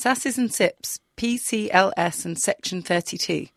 SSASs and SIPPs, PCLS and Section 32.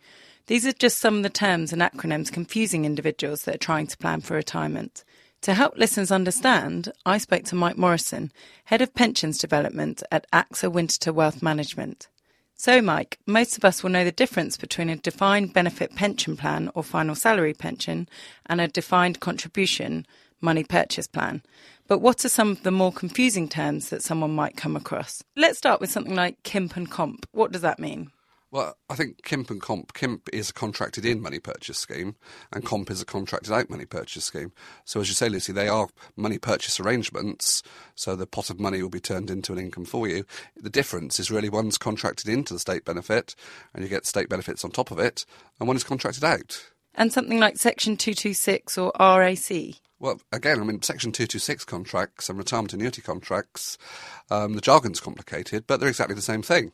These are just some of the terms and acronyms confusing individuals that are trying to plan for retirement. To help listeners understand, I spoke to Mike Morrison, Head of Pensions Development at AXA Winterthur Wealth Management. So, Mike, most of us will know the difference between a defined benefit pension plan or final salary pension and a defined contribution money purchase plan. But what are some of the more confusing terms that someone might come across? Let's start with something like CIMP and COMP. What does that mean? Well, I think CIMP and COMP. CIMP is a contracted in money purchase scheme, and COMP is a contracted out money purchase scheme. So, as you say, Lucy, they are money purchase arrangements. So, the pot of money will be turned into an income for you. The difference is really one's contracted into the state benefit, and you get state benefits on top of it, and one is contracted out. And something like Section 226 or RAC? Well, again, I mean, Section 226 contracts and retirement annuity contracts, um, the jargon's complicated, but they're exactly the same thing.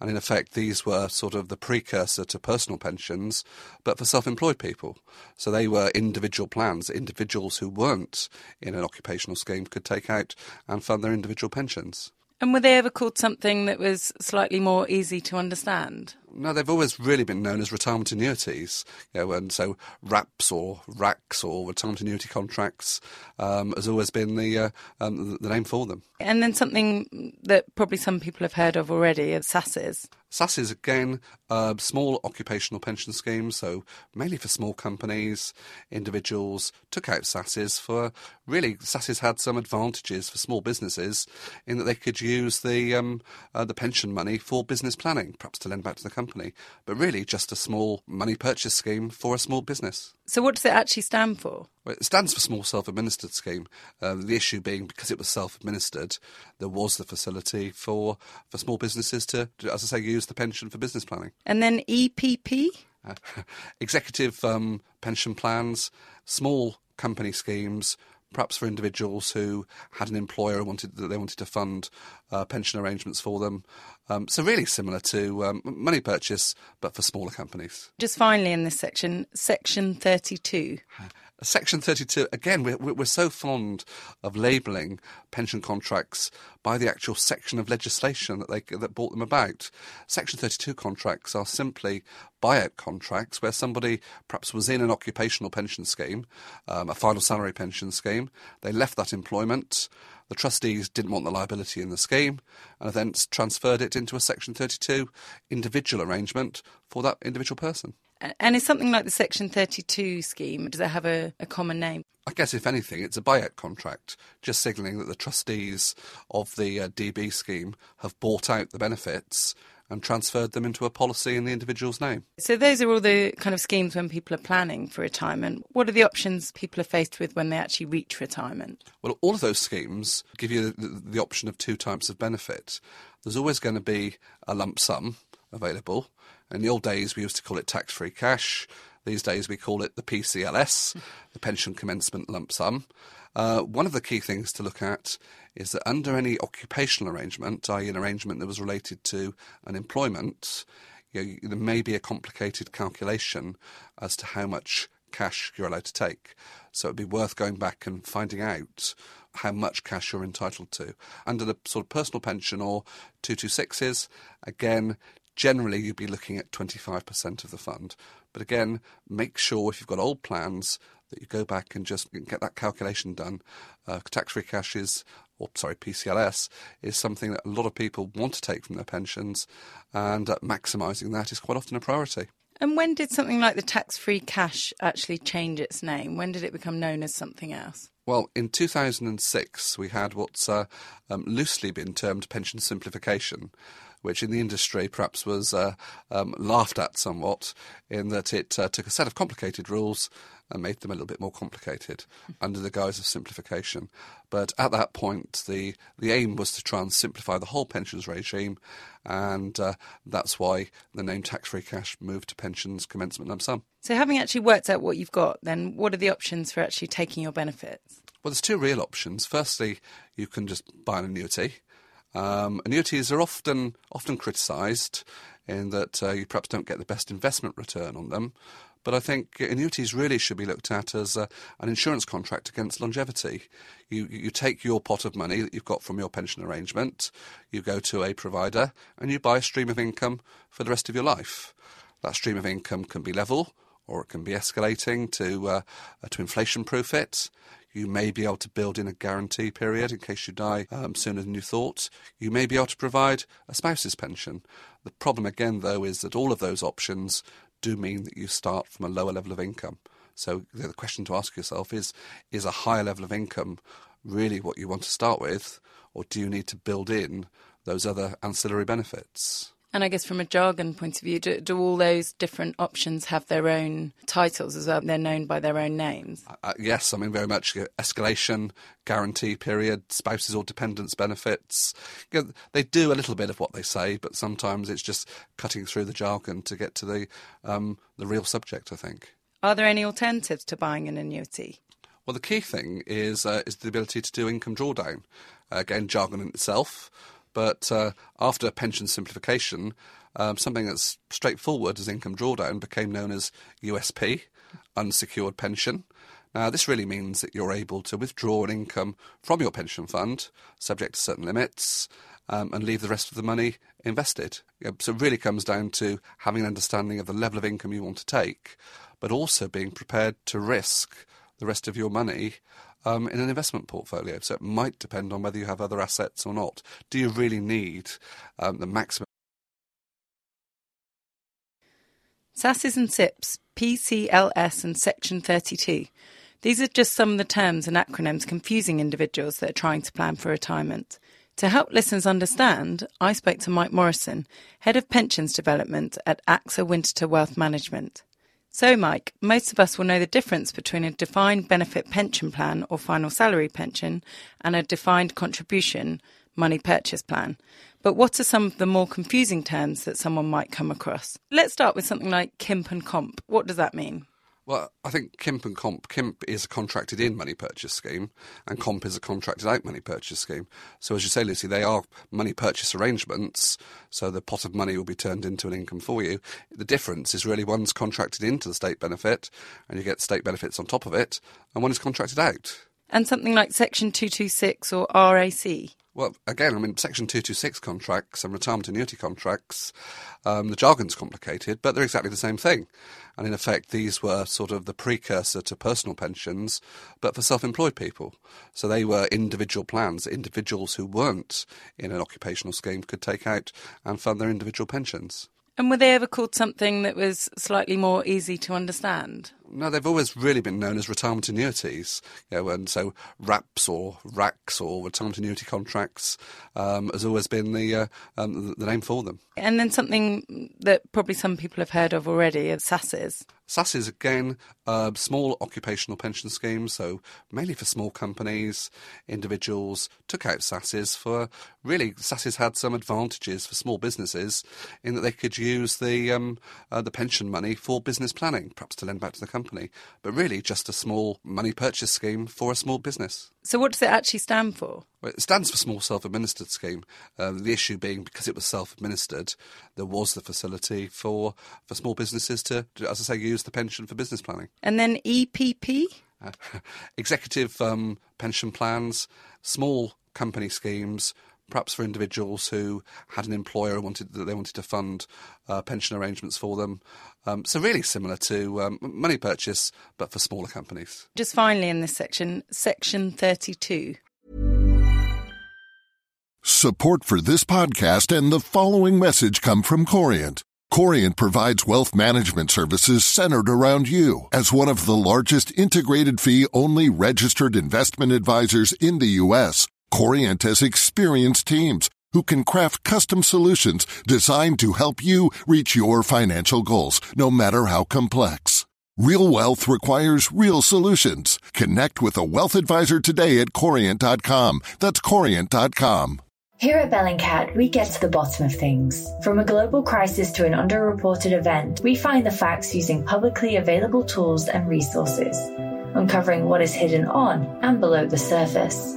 And in effect, these were sort of the precursor to personal pensions, but for self employed people. So they were individual plans. Individuals who weren't in an occupational scheme could take out and fund their individual pensions. And were they ever called something that was slightly more easy to understand? No, they've always really been known as retirement annuities. You know, and so RAPs or RACs or retirement annuity contracts um, has always been the, uh, um, the name for them. And then something that probably some people have heard of already are SSASs. SSASs, again, uh, small occupational pension schemes, so mainly for small companies, individuals took out SSASs for really, SSASs had some advantages for small businesses in that they could use the, um, uh, the pension money for business planning, perhaps to lend back to the company, but really just a small money purchase scheme for a small business. So, what does it actually stand for? Well, it stands for Small Self Administered Scheme. Uh, the issue being because it was self administered, there was the facility for, for small businesses to, as I say, use the pension for business planning. And then EPP? Uh, executive um, pension plans, small company schemes, perhaps for individuals who had an employer and wanted that they wanted to fund uh, pension arrangements for them. Um, so really similar to um, money purchase, but for smaller companies. Just finally in this section, section 32. Section 32, again, we're, we're so fond of labelling pension contracts by the actual section of legislation that, they, that brought them about. Section 32 contracts are simply buyout contracts where somebody perhaps was in an occupational pension scheme, um, a final salary pension scheme, they left that employment, the trustees didn't want the liability in the scheme and then transferred it into a Section 32 individual arrangement for that individual person. And is something like the Section 32 scheme, does it have a, a common name? I guess, if anything, it's a buyout contract, just signalling that the trustees of the uh, DB scheme have bought out the benefits and transferred them into a policy in the individual's name. So, those are all the kind of schemes when people are planning for retirement. What are the options people are faced with when they actually reach retirement? Well, all of those schemes give you the, the option of two types of benefit. There's always going to be a lump sum available in the old days, we used to call it tax free cash. These days, we call it the PCLS, the Pension Commencement Lump Sum. Uh, one of the key things to look at is that under any occupational arrangement, i.e., an arrangement that was related to an employment, you know, there may be a complicated calculation as to how much cash you're allowed to take. So it'd be worth going back and finding out how much cash you're entitled to. Under the sort of personal pension or 226s, again, Generally, you'd be looking at 25% of the fund. But again, make sure if you've got old plans that you go back and just get that calculation done. Uh, tax-free cash is, or sorry, PCLS is something that a lot of people want to take from their pensions, and uh, maximising that is quite often a priority. And when did something like the tax free cash actually change its name? When did it become known as something else? Well, in 2006, we had what's uh, um, loosely been termed pension simplification, which in the industry perhaps was uh, um, laughed at somewhat, in that it uh, took a set of complicated rules and made them a little bit more complicated under the guise of simplification. But at that point, the, the aim was to try and simplify the whole pensions regime, and uh, that's why the name tax free cash moved to pensions commencement lump sum. So, having actually worked out what you've got, then what are the options for actually taking your benefits? Well, there's two real options. Firstly, you can just buy an annuity. Um, annuities are often often criticised in that uh, you perhaps don't get the best investment return on them. But I think annuities really should be looked at as a, an insurance contract against longevity. You, you take your pot of money that you've got from your pension arrangement, you go to a provider, and you buy a stream of income for the rest of your life. That stream of income can be level, or it can be escalating to uh, to inflation proof it. You may be able to build in a guarantee period in case you die um, sooner than you thought. You may be able to provide a spouse's pension. The problem again, though, is that all of those options do mean that you start from a lower level of income. So the question to ask yourself is is a higher level of income really what you want to start with, or do you need to build in those other ancillary benefits? And I guess from a jargon point of view, do, do, all those different options have their own titles as well? They're known by their own names? Uh, uh yes, I mean, very much escalation, guarantee period, spouses or dependents benefits. You know, they do a little bit of what they say, but sometimes it's just cutting through the jargon to get to the, um, the real subject, I think. Are there any alternatives to buying an annuity? Well, the key thing is, uh, is the ability to do income drawdown. Uh, again, jargon in itself. But uh, after pension simplification, um, something that's straightforward as income drawdown became known as USP, unsecured pension. Now, this really means that you're able to withdraw an income from your pension fund, subject to certain limits, um, and leave the rest of the money invested. So it really comes down to having an understanding of the level of income you want to take, but also being prepared to risk the rest of your money um, in an investment portfolio. So it might depend on whether you have other assets or not. Do you really need um, the maximum? SSAS and SIPPs, PCLS and Section 32. These are just some of the terms and acronyms confusing individuals that are trying to plan for retirement. To help listeners understand, I spoke to Mike Morrison, Head of Pensions Development at AXA Winterthur Wealth Management. So, Mike, most of us will know the difference between a defined benefit pension plan or final salary pension and a defined contribution money purchase plan. But what are some of the more confusing terms that someone might come across? Let's start with something like CIMP and COMP. What does that mean? Well, I think CIMP and COMP. CIMP is a contracted in money purchase scheme, and COMP is a contracted out money purchase scheme. So, as you say, Lucy, they are money purchase arrangements. So, the pot of money will be turned into an income for you. The difference is really one's contracted into the state benefit, and you get state benefits on top of it, and one is contracted out. And something like Section 226 or RAC? Well, again, I mean, Section 226 contracts and retirement annuity contracts, um, the jargon's complicated, but they're exactly the same thing. And in effect, these were sort of the precursor to personal pensions, but for self employed people. So they were individual plans. Individuals who weren't in an occupational scheme could take out and fund their individual pensions. And were they ever called something that was slightly more easy to understand? No, they've always really been known as retirement annuities. You know, and so RAPs or RACs or retirement annuity contracts um, has always been the, uh, um, the name for them. And then something that probably some people have heard of already are SSASs. SSASs, again, uh, small occupational pension schemes, so mainly for small companies, individuals took out SSASs for really, SSASs had some advantages for small businesses in that they could use the, um, uh, the pension money for business planning, perhaps to lend back to the company, but really just a small money purchase scheme for a small business. So, what does it actually stand for? Well, it stands for Small Self Administered Scheme. Uh, the issue being because it was self administered, there was the facility for, for small businesses to, as I say, use the pension for business planning. And then EPP? Uh, executive um, pension plans, small company schemes perhaps for individuals who had an employer and wanted that they wanted to fund uh, pension arrangements for them. Um, so really similar to um, money purchase, but for smaller companies. Just finally in this section, section 32. Support for this podcast and the following message come from Corient. Corient provides wealth management services centered around you. As one of the largest integrated fee only registered investment advisors in the U.S., Corient has experienced teams who can craft custom solutions designed to help you reach your financial goals, no matter how complex. Real wealth requires real solutions. Connect with a wealth advisor today at Corient.com. That's Corient.com. Here at Bellingcat, we get to the bottom of things. From a global crisis to an underreported event, we find the facts using publicly available tools and resources, uncovering what is hidden on and below the surface.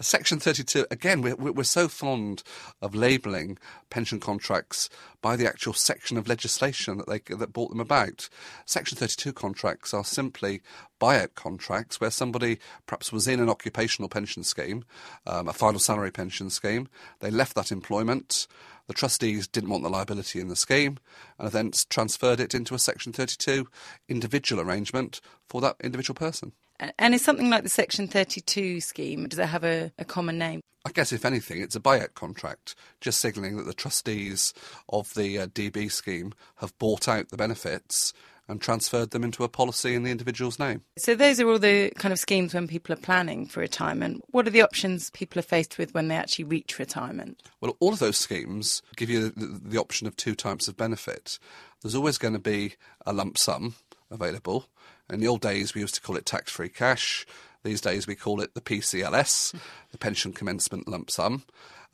Section 32, again, we're, we're so fond of labelling pension contracts by the actual section of legislation that, they, that brought them about. Section 32 contracts are simply buyout contracts where somebody perhaps was in an occupational pension scheme, um, a final salary pension scheme, they left that employment, the trustees didn't want the liability in the scheme and then transferred it into a Section 32 individual arrangement for that individual person. And is something like the Section 32 scheme, does it have a, a common name? I guess, if anything, it's a buyout contract, just signalling that the trustees of the uh, DB scheme have bought out the benefits and transferred them into a policy in the individual's name. So, those are all the kind of schemes when people are planning for retirement. What are the options people are faced with when they actually reach retirement? Well, all of those schemes give you the, the option of two types of benefit. There's always going to be a lump sum available in the old days, we used to call it tax free cash. These days, we call it the PCLS, the Pension Commencement Lump Sum.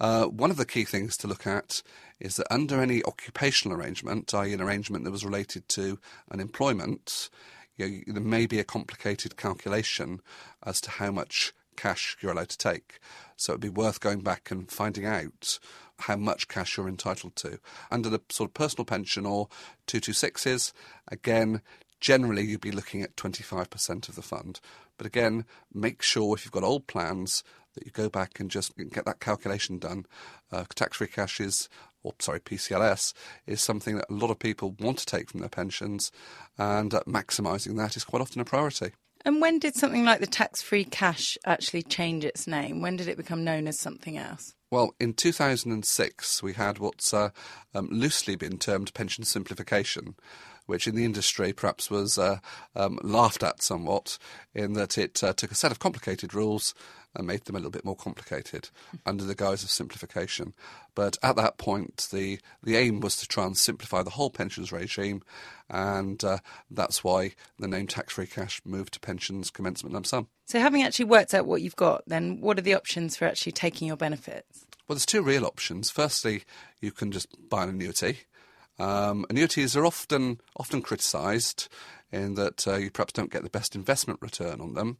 Uh, one of the key things to look at is that under any occupational arrangement, i.e., an arrangement that was related to an employment, you know, there may be a complicated calculation as to how much cash you're allowed to take. So it'd be worth going back and finding out how much cash you're entitled to. Under the sort of personal pension or 226s, again, generally you'd be looking at 25% of the fund. But again, make sure if you've got old plans that you go back and just get that calculation done. Uh, tax-free cash is, or sorry, PCLS is something that a lot of people want to take from their pensions, and uh, maximising that is quite often a priority. And when did something like the tax-free cash actually change its name? When did it become known as something else? Well, in 2006, we had what's uh, um, loosely been termed pension simplification which in the industry perhaps was uh, um, laughed at somewhat in that it uh, took a set of complicated rules and made them a little bit more complicated under the guise of simplification. But at that point, the, the aim was to try and simplify the whole pensions regime, and uh, that's why the name tax free cash moved to pensions commencement lump sum. So, having actually worked out what you've got, then what are the options for actually taking your benefits? Well, there's two real options. Firstly, you can just buy an annuity um, annuities are often often criticised in that uh, you perhaps don't get the best investment return on them.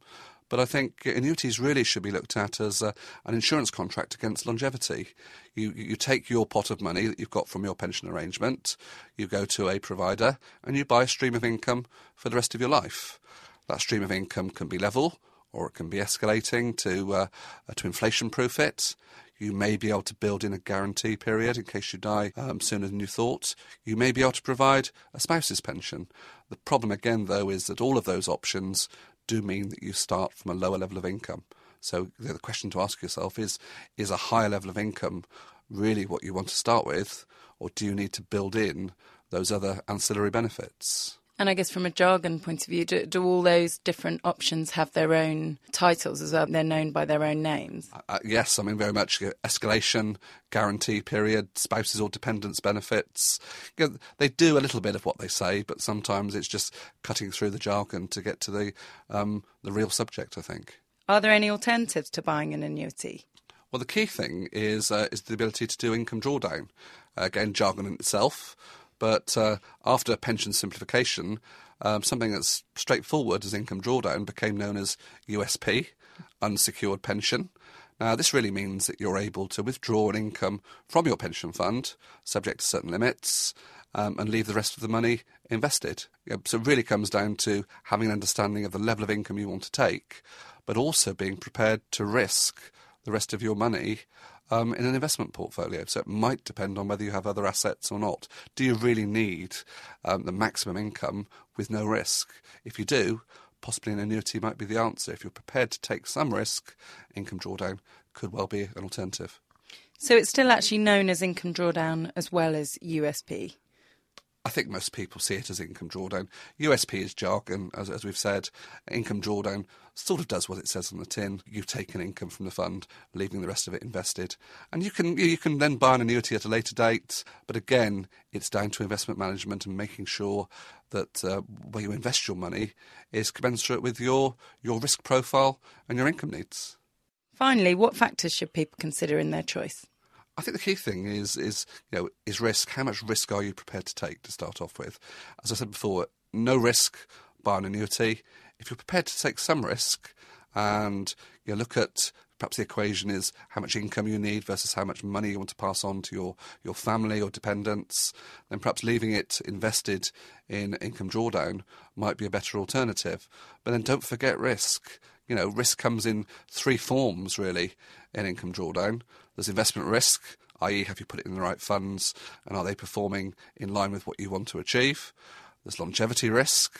But I think annuities really should be looked at as a, an insurance contract against longevity. You, you take your pot of money that you've got from your pension arrangement, you go to a provider, and you buy a stream of income for the rest of your life. That stream of income can be level, or it can be escalating to uh, to inflation proof it. You may be able to build in a guarantee period in case you die um, sooner than you thought. You may be able to provide a spouse's pension. The problem, again, though, is that all of those options do mean that you start from a lower level of income. So the question to ask yourself is is a higher level of income really what you want to start with, or do you need to build in those other ancillary benefits? And I guess from a jargon point of view, do, do all those different options have their own titles as well? They're known by their own names? Uh, uh yes, I mean, very much escalation, guarantee period, spouses or dependents benefits. You know, they do a little bit of what they say, but sometimes it's just cutting through the jargon to get to the, um, the real subject, I think. Are there any alternatives to buying an annuity? Well, the key thing is, uh, is the ability to do income drawdown. Uh, again, jargon in itself But uh, after pension simplification, um, something that's straightforward as income drawdown became known as USP, unsecured pension. Now, this really means that you're able to withdraw an income from your pension fund, subject to certain limits, um, and leave the rest of the money invested. so it really comes down to having an understanding of the level of income you want to take, but also being prepared to risk the rest of your money um, in an investment portfolio. So it might depend on whether you have other assets or not. Do you really need um, the maximum income with no risk? If you do, possibly an annuity might be the answer. If you're prepared to take some risk, income drawdown could well be an alternative. So it's still actually known as income drawdown as well as USP? I think most people see it as income drawdown. USP is jargon, as, as we've said. Income drawdown sort of does what it says on the tin. You take an income from the fund, leaving the rest of it invested, and you can you can then buy an annuity at a later date. But again, it's down to investment management and making sure that uh, where you invest your money is commensurate with your your risk profile and your income needs. Finally, what factors should people consider in their choice? I think the key thing is is you know is risk. How much risk are you prepared to take to start off with? As I said before, no risk, buy an annuity. If you're prepared to take some risk, and you know, look at perhaps the equation is how much income you need versus how much money you want to pass on to your, your family or dependents, then perhaps leaving it invested in income drawdown might be a better alternative. But then don't forget risk. You know, risk comes in three forms really in income drawdown. There's investment risk, i.e., have you put it in the right funds and are they performing in line with what you want to achieve? There's longevity risk.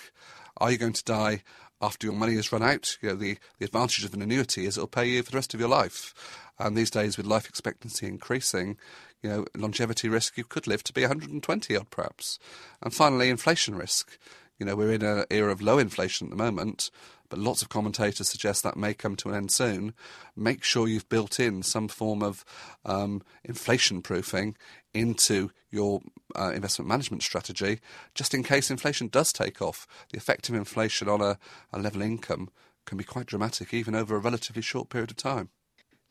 Are you going to die after your money has run out? You know, the, the advantage of an annuity is it'll pay you for the rest of your life. And these days, with life expectancy increasing, you know, longevity risk, you could live to be 120 odd perhaps. And finally, inflation risk. You know, we're in an era of low inflation at the moment, but lots of commentators suggest that may come to an end soon. Make sure you've built in some form of um, inflation proofing into your uh, investment management strategy, just in case inflation does take off. The effect of inflation on a, a level income can be quite dramatic, even over a relatively short period of time.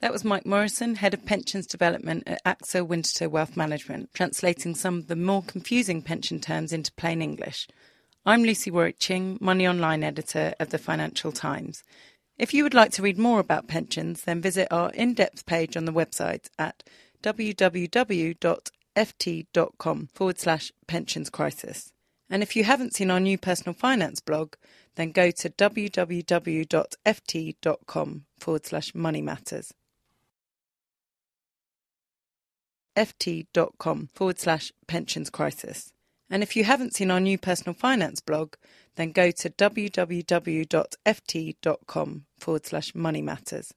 That was Mike Morrison, Head of Pensions Development at AXA Winterthur Wealth Management, translating some of the more confusing pension terms into plain English. I'm Lucy Warwick Ching, Money Online editor of the Financial Times. If you would like to read more about pensions, then visit our in depth page on the website at www.ft.com forward slash pensions crisis. And if you haven't seen our new personal finance blog, then go to www.ft.com forward slash money matters. ft.com forward slash pensions crisis. And if you haven't seen our new personal finance blog, then go to www.ft.com forward slash money matters.